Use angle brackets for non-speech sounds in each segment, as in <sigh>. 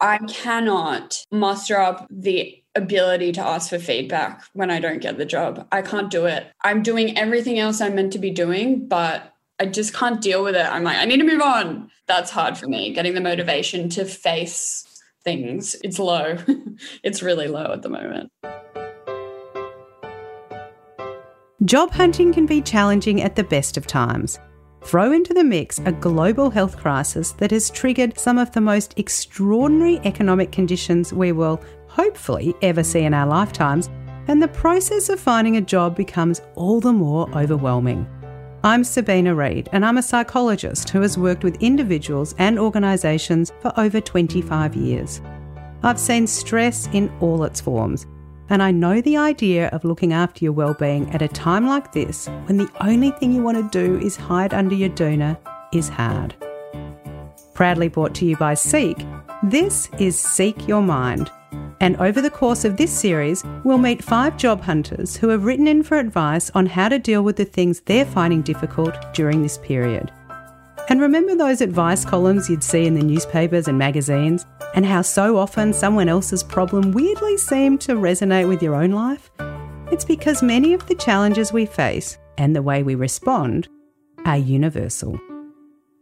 I cannot muster up the ability to ask for feedback when I don't get the job. I can't do it. I'm doing everything else I'm meant to be doing, but I just can't deal with it. I'm like, I need to move on. That's hard for me. Getting the motivation to face things, it's low. <laughs> it's really low at the moment. Job hunting can be challenging at the best of times. Throw into the mix a global health crisis that has triggered some of the most extraordinary economic conditions we will hopefully ever see in our lifetimes, and the process of finding a job becomes all the more overwhelming. I'm Sabina Read, and I'm a psychologist who has worked with individuals and organisations for over 25 years. I've seen stress in all its forms, and I know the idea of looking after your well-being at a time like this, when the only thing you want to do is hide under your doona, is hard. Proudly brought to you by Seek, this is Seek Your Mind and over the course of this series, we'll meet five job hunters who have written in for advice on how to deal with the things they're finding difficult during this period. And remember those advice columns you'd see in the newspapers and magazines, and how so often someone else's problem weirdly seemed to resonate with your own life? It's because many of the challenges we face and the way we respond are universal.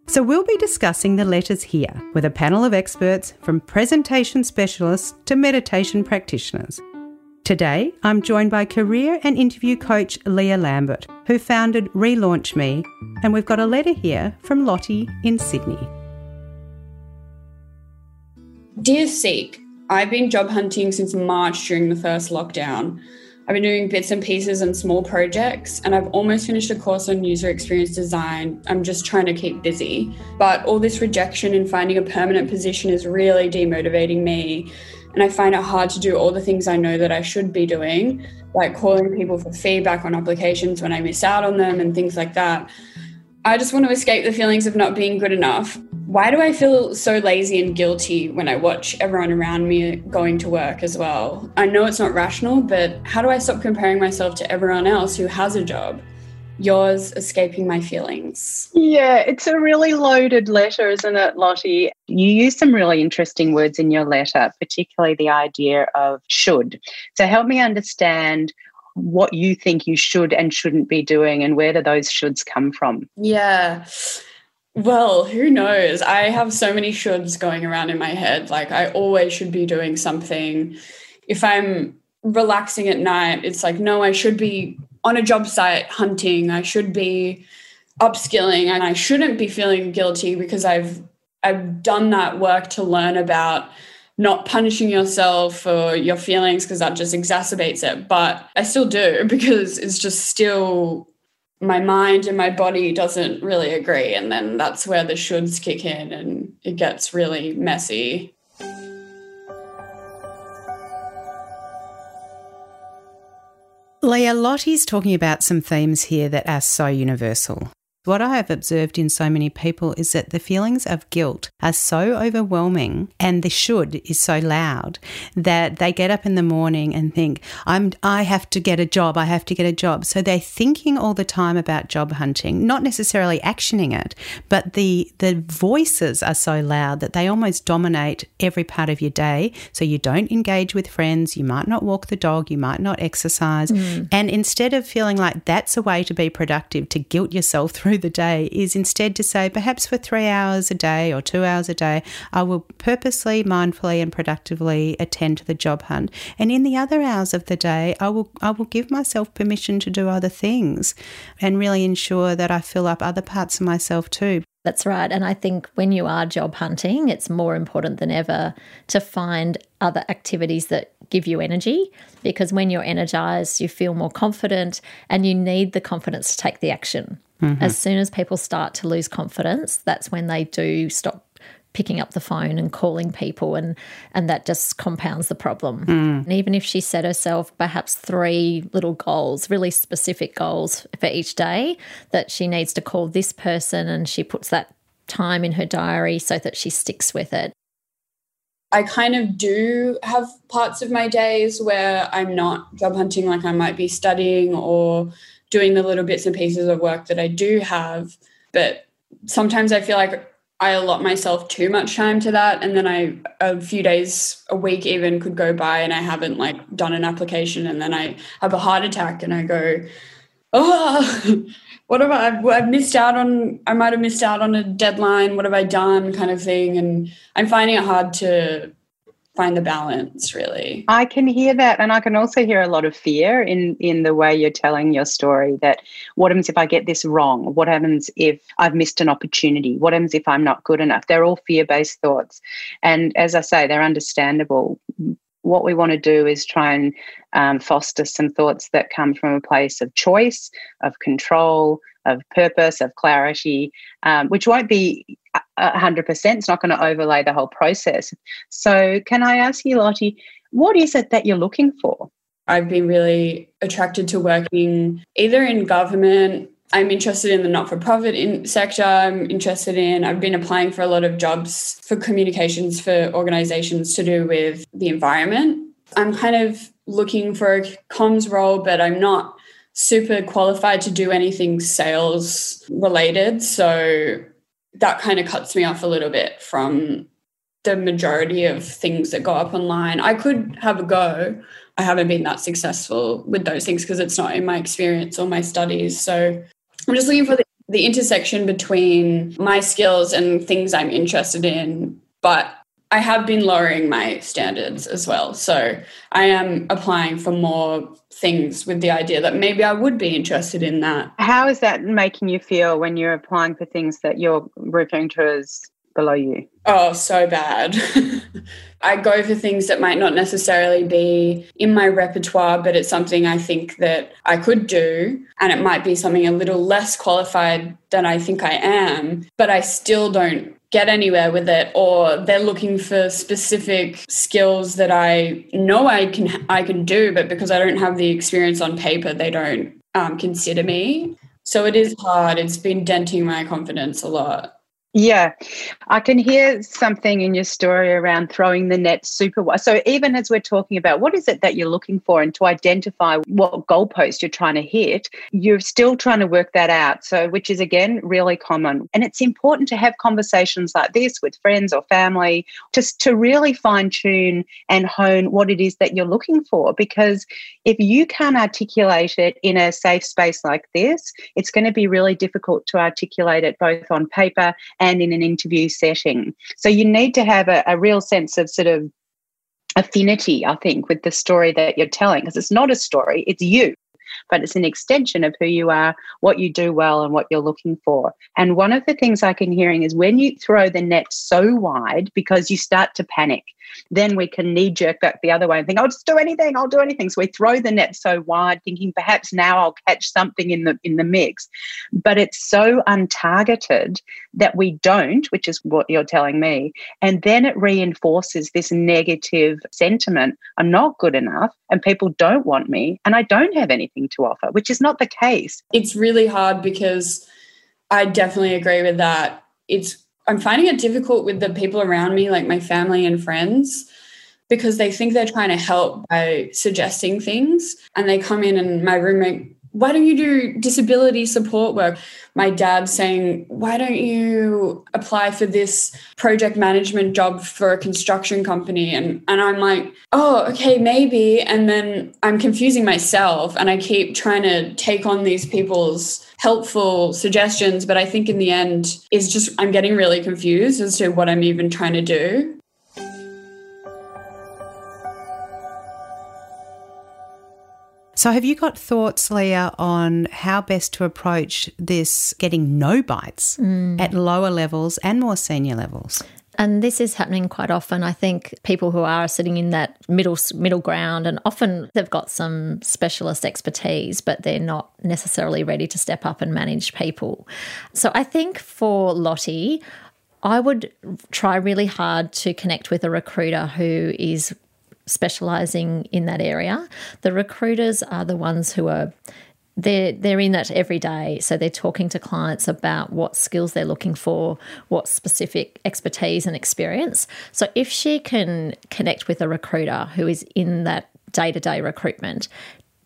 So, we'll be discussing the letters here with a panel of experts from presentation specialists to meditation practitioners. Today, I'm joined by career and interview coach Leah Lambert, who founded Relaunch Me, and we've got a letter here from Lottie in Sydney. Dear Seek, I've been job hunting since March during the first lockdown. I've been doing bits and pieces and small projects, and I've almost finished a course on user experience design. I'm just trying to keep busy. But all this rejection and finding a permanent position is really demotivating me. And I find it hard to do all the things I know that I should be doing, like calling people for feedback on applications when I miss out on them and things like that. I just want to escape the feelings of not being good enough. Why do I feel so lazy and guilty when I watch everyone around me going to work as well? I know it's not rational, but how do I stop comparing myself to everyone else who has a job? Yours escaping my feelings. Yeah, it's a really loaded letter, isn't it, Lottie? You use some really interesting words in your letter, particularly the idea of should. So help me understand what you think you should and shouldn't be doing and where do those shoulds come from? Yeah. Well, who knows? I have so many shoulds going around in my head. Like, I always should be doing something. If I'm relaxing at night, it's like, no, I should be on a job site hunting. I should be upskilling and I shouldn't be feeling guilty because I've I've done that work to learn about not punishing yourself for your feelings because that just exacerbates it. But I still do <laughs> because it's just still my mind and my body doesn't really agree. And then that's where the shoulds kick in and it gets really messy. Leah Lottie's talking about some themes here that are so universal. What I have observed in so many people is that the feelings of guilt are so overwhelming and the should is so loud that they get up in the morning and think, I'm I have to get a job, I have to get a job. So they're thinking all the time about job hunting, not necessarily actioning it, but the the voices are so loud that they almost dominate every part of your day. So you don't engage with friends, you might not walk the dog, you might not exercise. Mm. And instead of feeling like that's a way to be productive, to guilt yourself through through the day is instead to say, perhaps for three hours a day or two hours a day, I will purposely, mindfully, and productively attend to the job hunt. And in the other hours of the day, I will I will give myself permission to do other things and really ensure that I fill up other parts of myself too. That's right. And I think when you are job hunting, it's more important than ever to find other activities that give you energy because when you're energized, you feel more confident and you need the confidence to take the action. Mm-hmm. As soon as people start to lose confidence, that's when they do stop picking up the phone and calling people and and that just compounds the problem. Mm. And even if she set herself perhaps three little goals, really specific goals for each day that she needs to call this person and she puts that time in her diary so that she sticks with it. I kind of do have parts of my days where I'm not job hunting like I might be studying or doing the little bits and pieces of work that I do have. But sometimes I feel like I allot myself too much time to that. And then I, a few days, a week even could go by and I haven't like done an application. And then I have a heart attack and I go, oh, <laughs> what have I, I've missed out on, I might have missed out on a deadline. What have I done kind of thing. And I'm finding it hard to find the balance really. I can hear that and i can also hear a lot of fear in in the way you're telling your story that what happens if i get this wrong? What happens if i've missed an opportunity? What happens if i'm not good enough? They're all fear-based thoughts. And as i say they're understandable. What we want to do is try and um, foster some thoughts that come from a place of choice of control of purpose of clarity um, which won't be 100%. It's not going to overlay the whole process. So, can I ask you, Lottie, what is it that you're looking for? I've been really attracted to working either in government. I'm interested in the not for profit sector. I'm interested in, I've been applying for a lot of jobs for communications for organizations to do with the environment. I'm kind of looking for a comms role, but I'm not super qualified to do anything sales related. So that kind of cuts me off a little bit from the majority of things that go up online. I could have a go. I haven't been that successful with those things because it's not in my experience or my studies. So I'm just looking for the, the intersection between my skills and things I'm interested in. But I have been lowering my standards as well. So I am applying for more things with the idea that maybe I would be interested in that. How is that making you feel when you're applying for things that you're referring to as below you? Oh, so bad. <laughs> I go for things that might not necessarily be in my repertoire, but it's something I think that I could do. And it might be something a little less qualified than I think I am, but I still don't get anywhere with it or they're looking for specific skills that I know I can I can do but because I don't have the experience on paper they don't um, consider me. So it is hard. It's been denting my confidence a lot yeah, I can hear something in your story around throwing the net super wide. So, even as we're talking about what is it that you're looking for and to identify what goalpost you're trying to hit, you're still trying to work that out. So, which is again really common. And it's important to have conversations like this with friends or family just to really fine tune and hone what it is that you're looking for. Because if you can't articulate it in a safe space like this, it's going to be really difficult to articulate it both on paper and in an interview setting. So you need to have a, a real sense of sort of affinity, I think, with the story that you're telling, because it's not a story, it's you but it's an extension of who you are, what you do well, and what you're looking for. And one of the things I can hearing is when you throw the net so wide because you start to panic then we can knee jerk back the other way and think, I'll just do anything, I'll do anything. So we throw the net so wide, thinking perhaps now I'll catch something in the in the mix. But it's so untargeted that we don't, which is what you're telling me. And then it reinforces this negative sentiment. I'm not good enough and people don't want me and I don't have anything to offer, which is not the case. It's really hard because I definitely agree with that. It's I'm finding it difficult with the people around me, like my family and friends, because they think they're trying to help by suggesting things. And they come in and my roommate, why don't you do disability support work? My dad saying, why don't you apply for this project management job for a construction company? And, and I'm like, oh, okay, maybe. And then I'm confusing myself and I keep trying to take on these people's helpful suggestions, but I think in the end is just I'm getting really confused as to what I'm even trying to do. So, have you got thoughts, Leah, on how best to approach this getting no bites mm. at lower levels and more senior levels? And this is happening quite often. I think people who are sitting in that middle middle ground, and often they've got some specialist expertise, but they're not necessarily ready to step up and manage people. So I think for Lottie, I would try really hard to connect with a recruiter who is specializing in that area. The recruiters are the ones who are they're they're in that every day so they're talking to clients about what skills they're looking for what specific expertise and experience so if she can connect with a recruiter who is in that day-to-day recruitment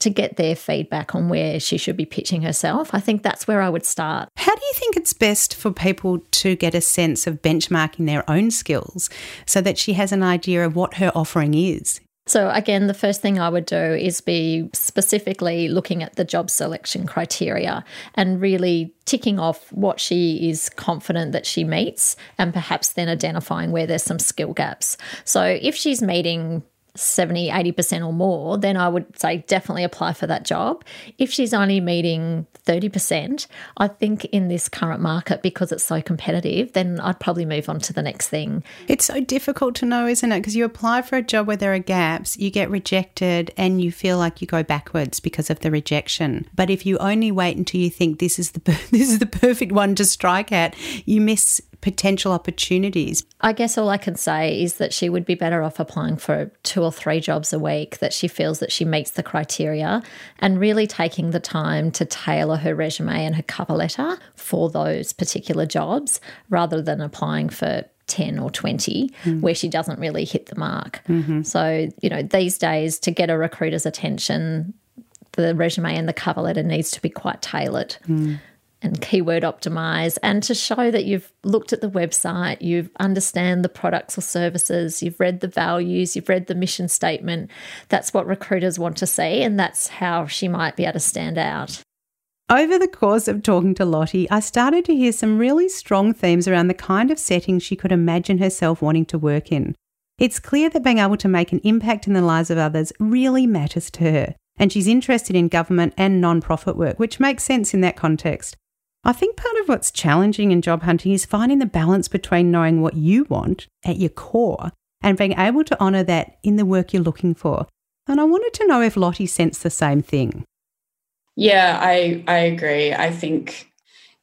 to get their feedback on where she should be pitching herself. I think that's where I would start. How do you think it's best for people to get a sense of benchmarking their own skills so that she has an idea of what her offering is? So, again, the first thing I would do is be specifically looking at the job selection criteria and really ticking off what she is confident that she meets and perhaps then identifying where there's some skill gaps. So, if she's meeting 70, 80% or more, then I would say definitely apply for that job. If she's only meeting 30%, I think in this current market, because it's so competitive, then I'd probably move on to the next thing. It's so difficult to know, isn't it? Because you apply for a job where there are gaps, you get rejected, and you feel like you go backwards because of the rejection. But if you only wait until you think this is the <laughs> this is the perfect one to strike at, you miss potential opportunities. I guess all I can say is that she would be better off applying for two or three jobs a week that she feels that she meets the criteria and really taking the time to tailor her resume and her cover letter for those particular jobs rather than applying for 10 or 20 mm. where she doesn't really hit the mark. Mm-hmm. So, you know, these days to get a recruiter's attention, the resume and the cover letter needs to be quite tailored. Mm and keyword optimize and to show that you've looked at the website, you understand the products or services, you've read the values, you've read the mission statement. That's what recruiters want to see, and that's how she might be able to stand out. Over the course of talking to Lottie, I started to hear some really strong themes around the kind of setting she could imagine herself wanting to work in. It's clear that being able to make an impact in the lives of others really matters to her, and she's interested in government and non profit work, which makes sense in that context. I think part of what's challenging in job hunting is finding the balance between knowing what you want at your core and being able to honour that in the work you're looking for. And I wanted to know if Lottie sensed the same thing. Yeah, I I agree. I think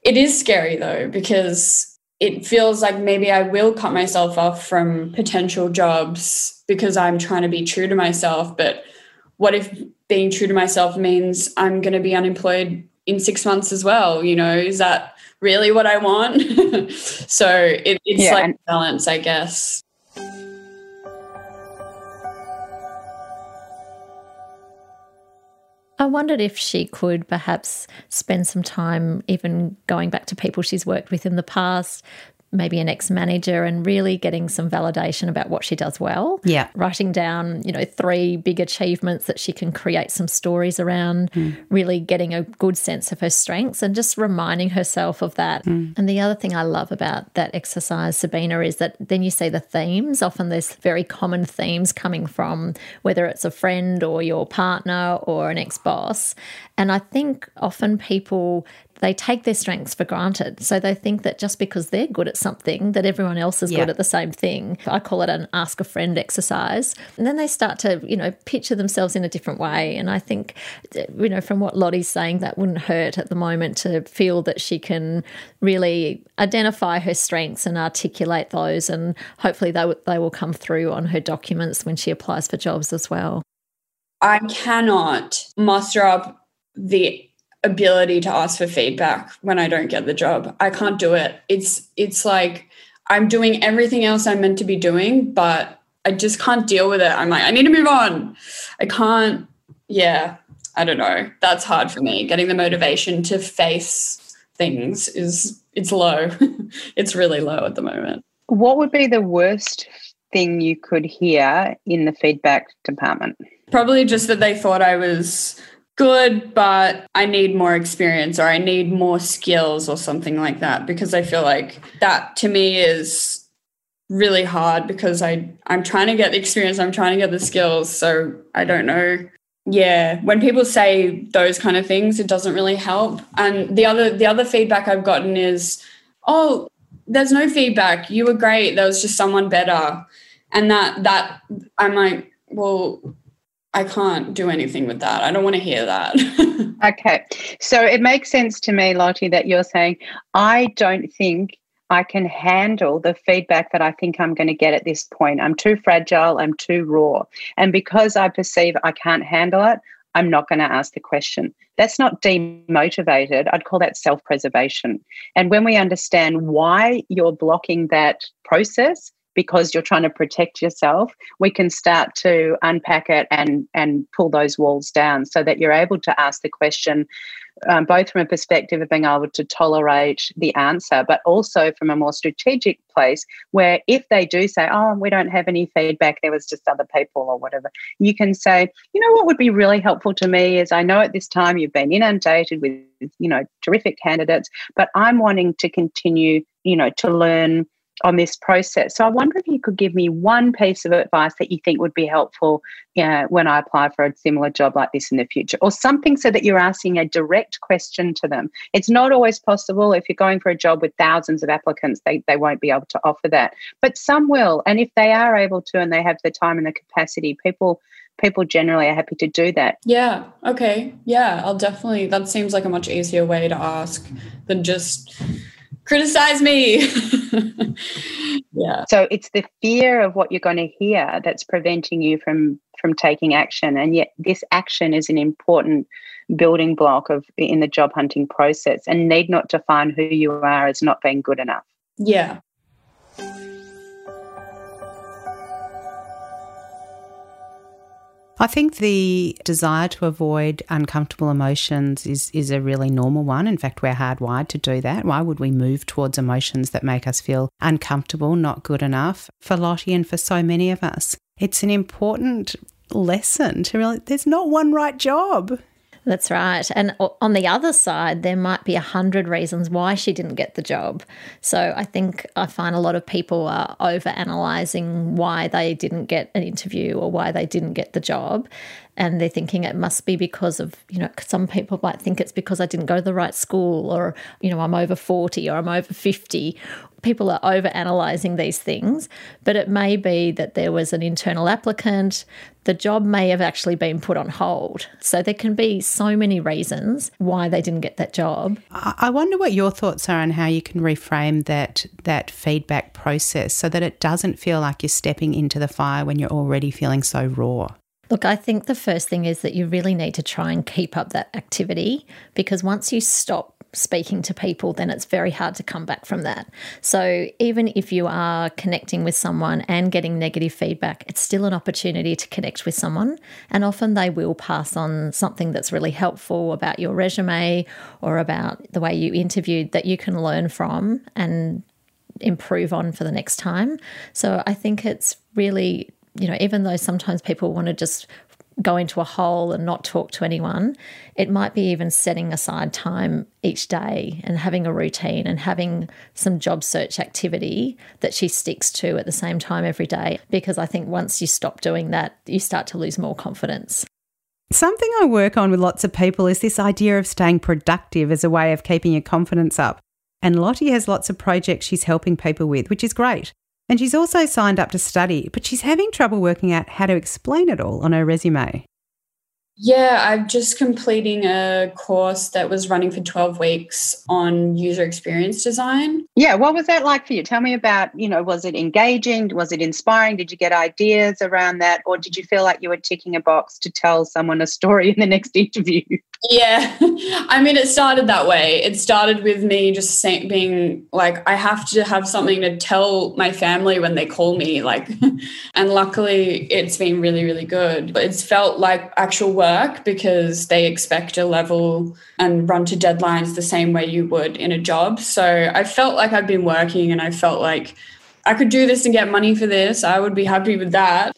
it is scary though because it feels like maybe I will cut myself off from potential jobs because I'm trying to be true to myself, but what if being true to myself means I'm going to be unemployed in six months as well you know is that really what i want? <laughs> So it, it's yeah, like balance i guess. I wondered if she could perhaps spend some time even going back to people she's worked with in the past, maybe an ex manager and really getting some validation about what she does well. Yeah. Writing down, you know, three big achievements that she can create some stories around, mm. really getting a good sense of her strengths and just reminding herself of that. Mm. And the other thing I love about that exercise, Sabina, is that then you see the themes. Often there's very common themes coming from whether it's a friend or your partner or an ex boss. And I think often people they take their strengths for granted. So they think that just because they're good at something, that everyone else is yeah. good at the same thing. I call it an ask a friend exercise. And then they start to, you know, picture themselves in a different way. And I think, you know, from what Lottie's saying, that wouldn't hurt at the moment to feel that she can really identify her strengths and articulate those. And hopefully they, w- they will come through on her documents when she applies for jobs as well. I cannot muster up the ability to ask for feedback when I don't get the job. I can't do it. It's it's like I'm doing everything else I'm meant to be doing, but I just can't deal with it. I'm like, I need to move on. I can't, yeah, I don't know. That's hard for me. Getting the motivation to face things is it's low. <laughs> it's really low at the moment. What would be the worst thing you could hear in the feedback department? Probably just that they thought I was good, but I need more experience or I need more skills or something like that because I feel like that to me is really hard because I I'm trying to get the experience, I'm trying to get the skills, so I don't know. Yeah, when people say those kind of things, it doesn't really help. And the other the other feedback I've gotten is, "Oh, there's no feedback. You were great. There was just someone better." And that that I'm like, "Well, I can't do anything with that. I don't want to hear that. <laughs> okay. So it makes sense to me, Lottie, that you're saying, I don't think I can handle the feedback that I think I'm going to get at this point. I'm too fragile, I'm too raw. And because I perceive I can't handle it, I'm not going to ask the question. That's not demotivated. I'd call that self preservation. And when we understand why you're blocking that process, because you're trying to protect yourself, we can start to unpack it and and pull those walls down so that you're able to ask the question um, both from a perspective of being able to tolerate the answer, but also from a more strategic place where if they do say, Oh, we don't have any feedback, there was just other people or whatever, you can say, You know, what would be really helpful to me is I know at this time you've been inundated with, you know, terrific candidates, but I'm wanting to continue, you know, to learn on this process. So I wonder if you could give me one piece of advice that you think would be helpful you know, when I apply for a similar job like this in the future, or something so that you're asking a direct question to them. It's not always possible. If you're going for a job with thousands of applicants, they, they won't be able to offer that. But some will. And if they are able to and they have the time and the capacity, people people generally are happy to do that. Yeah. Okay. Yeah, I'll definitely that seems like a much easier way to ask than just criticize me. <laughs> yeah. So it's the fear of what you're going to hear that's preventing you from from taking action and yet this action is an important building block of in the job hunting process and need not define who you are as not being good enough. Yeah. I think the desire to avoid uncomfortable emotions is, is a really normal one. In fact, we're hardwired to do that. Why would we move towards emotions that make us feel uncomfortable, not good enough? For Lottie and for so many of us, it's an important lesson to realize there's not one right job. That's right. And on the other side, there might be a hundred reasons why she didn't get the job. So I think I find a lot of people are over analyzing why they didn't get an interview or why they didn't get the job. And they're thinking it must be because of, you know, some people might think it's because I didn't go to the right school or, you know, I'm over 40 or I'm over 50 people are over analysing these things, but it may be that there was an internal applicant. The job may have actually been put on hold. So there can be so many reasons why they didn't get that job. I wonder what your thoughts are on how you can reframe that that feedback process so that it doesn't feel like you're stepping into the fire when you're already feeling so raw. Look, I think the first thing is that you really need to try and keep up that activity because once you stop speaking to people, then it's very hard to come back from that. So, even if you are connecting with someone and getting negative feedback, it's still an opportunity to connect with someone. And often they will pass on something that's really helpful about your resume or about the way you interviewed that you can learn from and improve on for the next time. So, I think it's really you know, even though sometimes people want to just go into a hole and not talk to anyone. It might be even setting aside time each day and having a routine and having some job search activity that she sticks to at the same time every day. Because I think once you stop doing that, you start to lose more confidence. Something I work on with lots of people is this idea of staying productive as a way of keeping your confidence up. And Lottie has lots of projects she's helping people with, which is great. And she's also signed up to study, but she's having trouble working out how to explain it all on her resume. Yeah, I'm just completing a course that was running for 12 weeks on user experience design. Yeah, what was that like for you? Tell me about, you know, was it engaging? Was it inspiring? Did you get ideas around that? Or did you feel like you were ticking a box to tell someone a story <laughs> in the next interview? Yeah, <laughs> I mean, it started that way. It started with me just being like, I have to have something to tell my family when they call me. Like, <laughs> and luckily, it's been really, really good. It's felt like actual work because they expect a level and run to deadlines the same way you would in a job. So I felt like I'd been working and I felt like I could do this and get money for this. I would be happy with that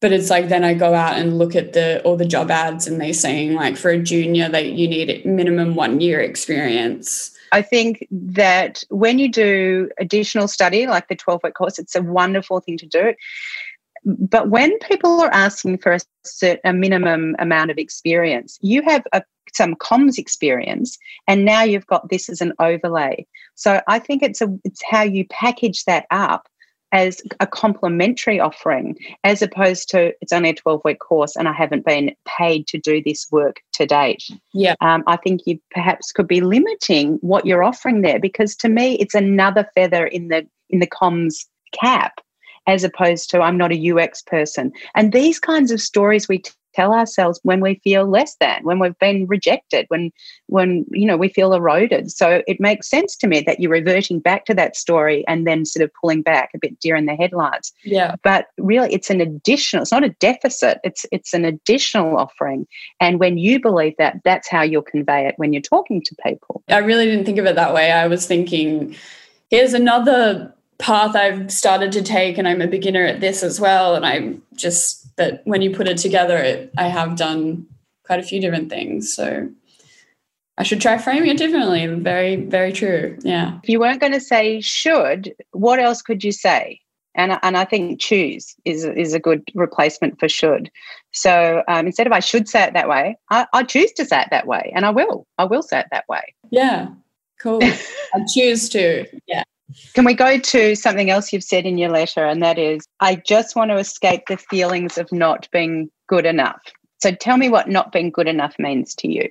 but it's like then I go out and look at the all the job ads and they saying like for a junior that you need a minimum one year experience. I think that when you do additional study like the 12 week course, it's a wonderful thing to do. But when people are asking for a, certain, a minimum amount of experience, you have a, some comms experience, and now you've got this as an overlay. So I think it's a it's how you package that up as a complementary offering as opposed to it's only a 12 week course and I haven't been paid to do this work to date. Yeah. Um, I think you perhaps could be limiting what you're offering there because to me it's another feather in the in the comms cap as opposed to I'm not a UX person. And these kinds of stories we tell ourselves when we feel less than, when we've been rejected, when when you know we feel eroded. So it makes sense to me that you're reverting back to that story and then sort of pulling back a bit deer in the headlights. Yeah. But really it's an additional, it's not a deficit, it's it's an additional offering. And when you believe that, that's how you'll convey it when you're talking to people. I really didn't think of it that way. I was thinking, here's another path I've started to take, and I'm a beginner at this as well. And I'm just that when you put it together, it, I have done quite a few different things. So I should try framing it differently. Very, very true. Yeah. If you weren't going to say should, what else could you say? And, and I think choose is, is a good replacement for should. So um, instead of I should say it that way, I, I choose to say it that way. And I will. I will say it that way. Yeah. Cool. <laughs> I choose to. Yeah. Can we go to something else you've said in your letter? And that is, I just want to escape the feelings of not being good enough. So tell me what not being good enough means to you.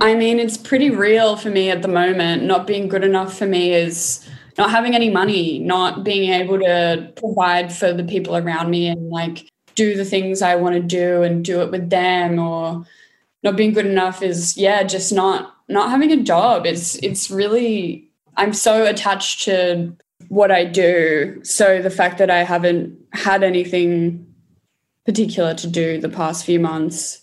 I mean, it's pretty real for me at the moment. Not being good enough for me is not having any money, not being able to provide for the people around me and like do the things I want to do and do it with them or not being good enough is yeah, just not not having a job. It's it's really I'm so attached to what I do. So the fact that I haven't had anything particular to do the past few months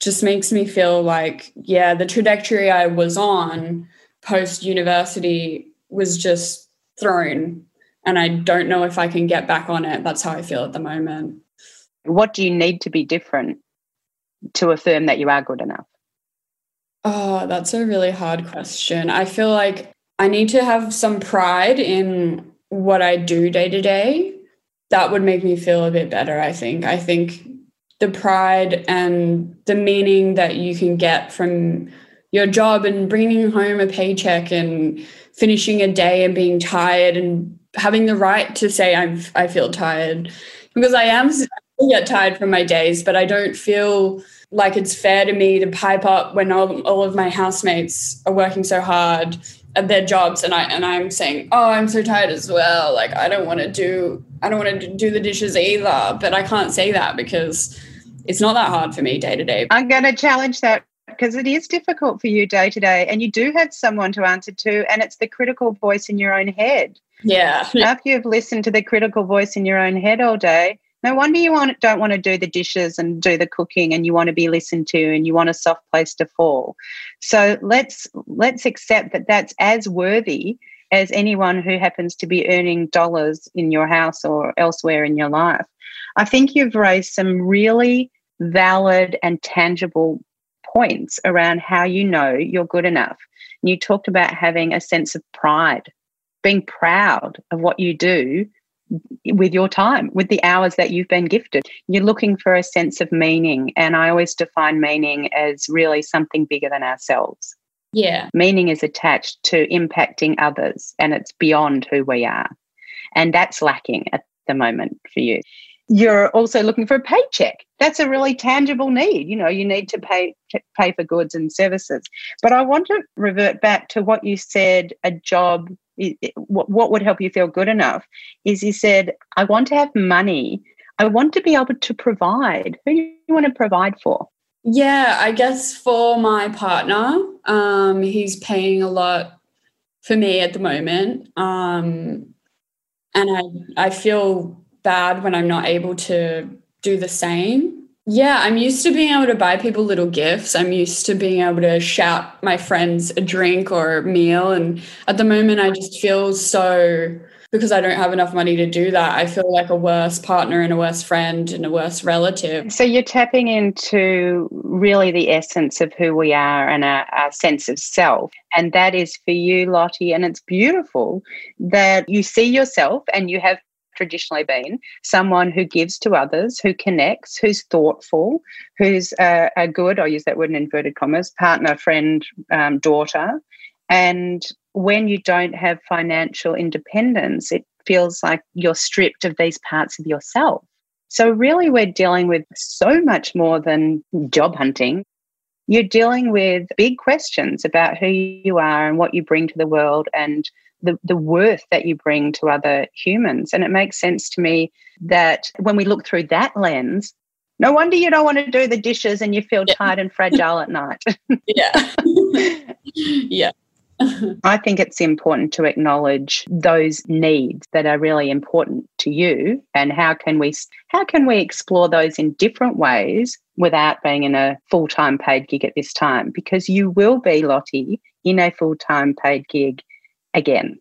just makes me feel like, yeah, the trajectory I was on post university was just thrown. And I don't know if I can get back on it. That's how I feel at the moment. What do you need to be different to affirm that you are good enough? Oh, that's a really hard question. I feel like I need to have some pride in what I do day to day. That would make me feel a bit better, I think. I think the pride and the meaning that you can get from your job and bringing home a paycheck and finishing a day and being tired and having the right to say I'm I feel tired because I am I get tired from my days, but I don't feel like it's fair to me to pipe up when all, all of my housemates are working so hard Uh, their jobs and I and I'm saying, "Oh, I'm so tired as well. Like I don't want to do I don't want to do the dishes either." But I can't say that because it's not that hard for me day to day. I'm going to challenge that because it is difficult for you day to day and you do have someone to answer to and it's the critical voice in your own head. Yeah. After you've listened to the critical voice in your own head all day, no wonder you want don't want to do the dishes and do the cooking and you want to be listened to and you want a soft place to fall. So let's let's accept that that's as worthy as anyone who happens to be earning dollars in your house or elsewhere in your life. I think you've raised some really valid and tangible points around how you know you're good enough. You talked about having a sense of pride, being proud of what you do with your time, with the hours that you've been gifted. You're looking for a sense of meaning. And I always define meaning as really something bigger than ourselves. Yeah. Meaning is attached to impacting others and it's beyond who we are. And that's lacking at the moment for you. You're also looking for a paycheck. That's a really tangible need. You know, you need to pay pay for goods and services. But I want to revert back to what you said a job what would help you feel good enough is he said, I want to have money. I want to be able to provide. Who do you want to provide for? Yeah, I guess for my partner, um, he's paying a lot for me at the moment. Um, and I, I feel bad when I'm not able to do the same. Yeah, I'm used to being able to buy people little gifts. I'm used to being able to shout my friends a drink or a meal. And at the moment, I just feel so, because I don't have enough money to do that, I feel like a worse partner and a worse friend and a worse relative. So you're tapping into really the essence of who we are and our, our sense of self. And that is for you, Lottie. And it's beautiful that you see yourself and you have traditionally been someone who gives to others, who connects, who's thoughtful, who's a, a good, I'll use that word in inverted commas, partner, friend, um, daughter. And when you don't have financial independence, it feels like you're stripped of these parts of yourself. So, really, we're dealing with so much more than job hunting. You're dealing with big questions about who you are and what you bring to the world and the, the worth that you bring to other humans. And it makes sense to me that when we look through that lens, No wonder you don't want to do the dishes and you feel yeah. tired and fragile at night. <laughs> yeah. <laughs> yeah. I think it's important to acknowledge those needs that are really important to you and how can we how can we explore those in different ways without being in a full-time paid gig at this time because you will be Lottie in a full-time paid gig again.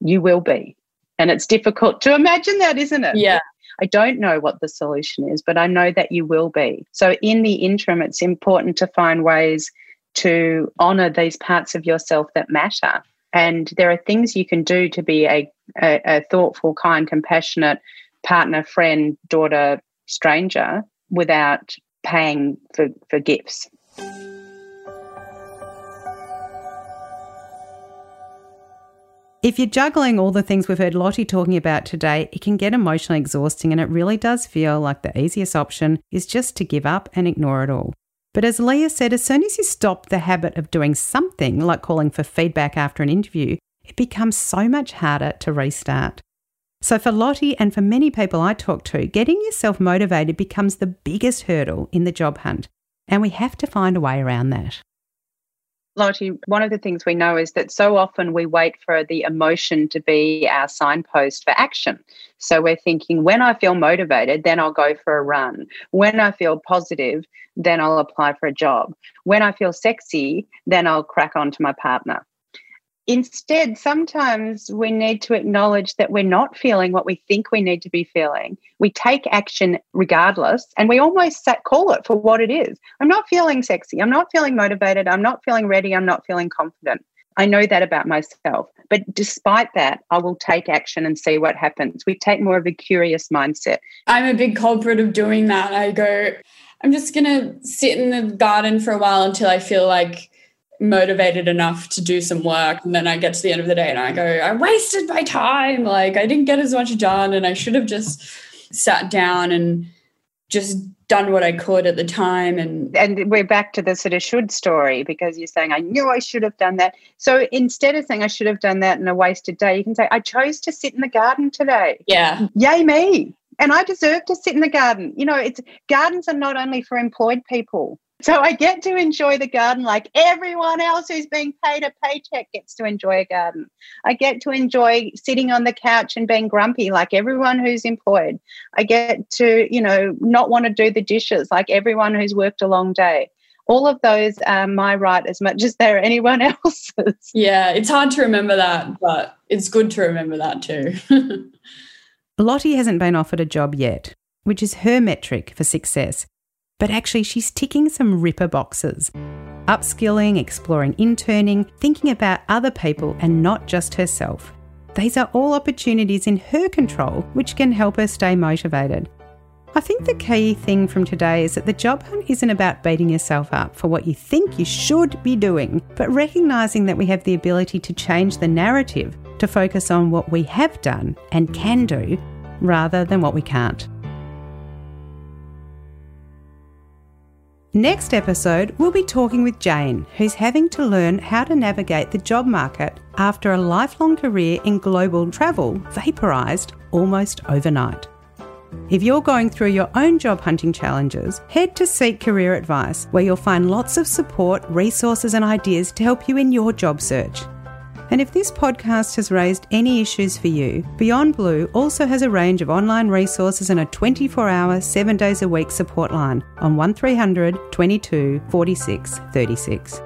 You will be. And it's difficult to imagine that, isn't it? Yeah. I don't know what the solution is, but I know that you will be. So, in the interim, it's important to find ways to honor these parts of yourself that matter. And there are things you can do to be a, a, a thoughtful, kind, compassionate partner, friend, daughter, stranger without paying for, for gifts. If you're juggling all the things we've heard Lottie talking about today, it can get emotionally exhausting and it really does feel like the easiest option is just to give up and ignore it all. But as Leah said, as soon as you stop the habit of doing something like calling for feedback after an interview, it becomes so much harder to restart. So, for Lottie and for many people I talk to, getting yourself motivated becomes the biggest hurdle in the job hunt. And we have to find a way around that. Lottie, one of the things we know is that so often we wait for the emotion to be our signpost for action. So we're thinking, when I feel motivated, then I'll go for a run. When I feel positive, then I'll apply for a job. When I feel sexy, then I'll crack on to my partner. Instead, sometimes we need to acknowledge that we're not feeling what we think we need to be feeling. We take action regardless, and we almost call it for what it is. I'm not feeling sexy. I'm not feeling motivated. I'm not feeling ready. I'm not feeling confident. I know that about myself. But despite that, I will take action and see what happens. We take more of a curious mindset. I'm a big culprit of doing that. I go, I'm just going to sit in the garden for a while until I feel like motivated enough to do some work. And then I get to the end of the day and I go I wasted my time. Like I didn't get as much done and I should have just sat down and just done what I could at the time. And and we're back to the sort of should story because you're saying I knew I should have done that. So instead of saying I should have done that in a wasted day you can say I chose to sit in the garden today. Yeah. Yay me. And I deserve to sit in the garden. You know it's gardens are not only for employed people so I get to enjoy the garden like everyone else who's being paid a paycheck gets to enjoy a garden. I get to enjoy sitting on the couch and being grumpy like everyone who's employed. I get to, you know, not want to do the dishes like everyone who's worked a long day. All of those are my right as much as they're anyone <laughs> else's. Yeah, it's hard to remember that, but it's good to remember that too. <laughs> Lottie hasn't been offered a job yet, which is her metric for success but actually she's ticking some ripper boxes. Upskilling, exploring interning, thinking about other people and not just herself. These are all opportunities in her control which can help her stay motivated. I think the key thing from today is that the job hunt isn't about beating yourself up for what you think you should be doing, but recognising that we have the ability to change the narrative to focus on what we have done and can do rather than what we can't. Next episode, we'll be talking with Jane, who's having to learn how to navigate the job market after a lifelong career in global travel vaporised almost overnight. If you're going through your own job hunting challenges, head to Seek Career Advice, where you'll find lots of support, resources, and ideas to help you in your job search. And if this podcast has raised any issues for you, Beyond Blue also has a range of online resources and a 24 hour, 7 days a week support line on 1300 22 46 36.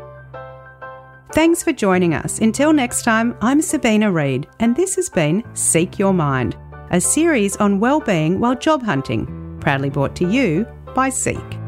Thanks for joining us. Until next time, I'm Sabina Read, and this has been Seek Your Mind, a series on well-being while job hunting, proudly brought to you by Seek.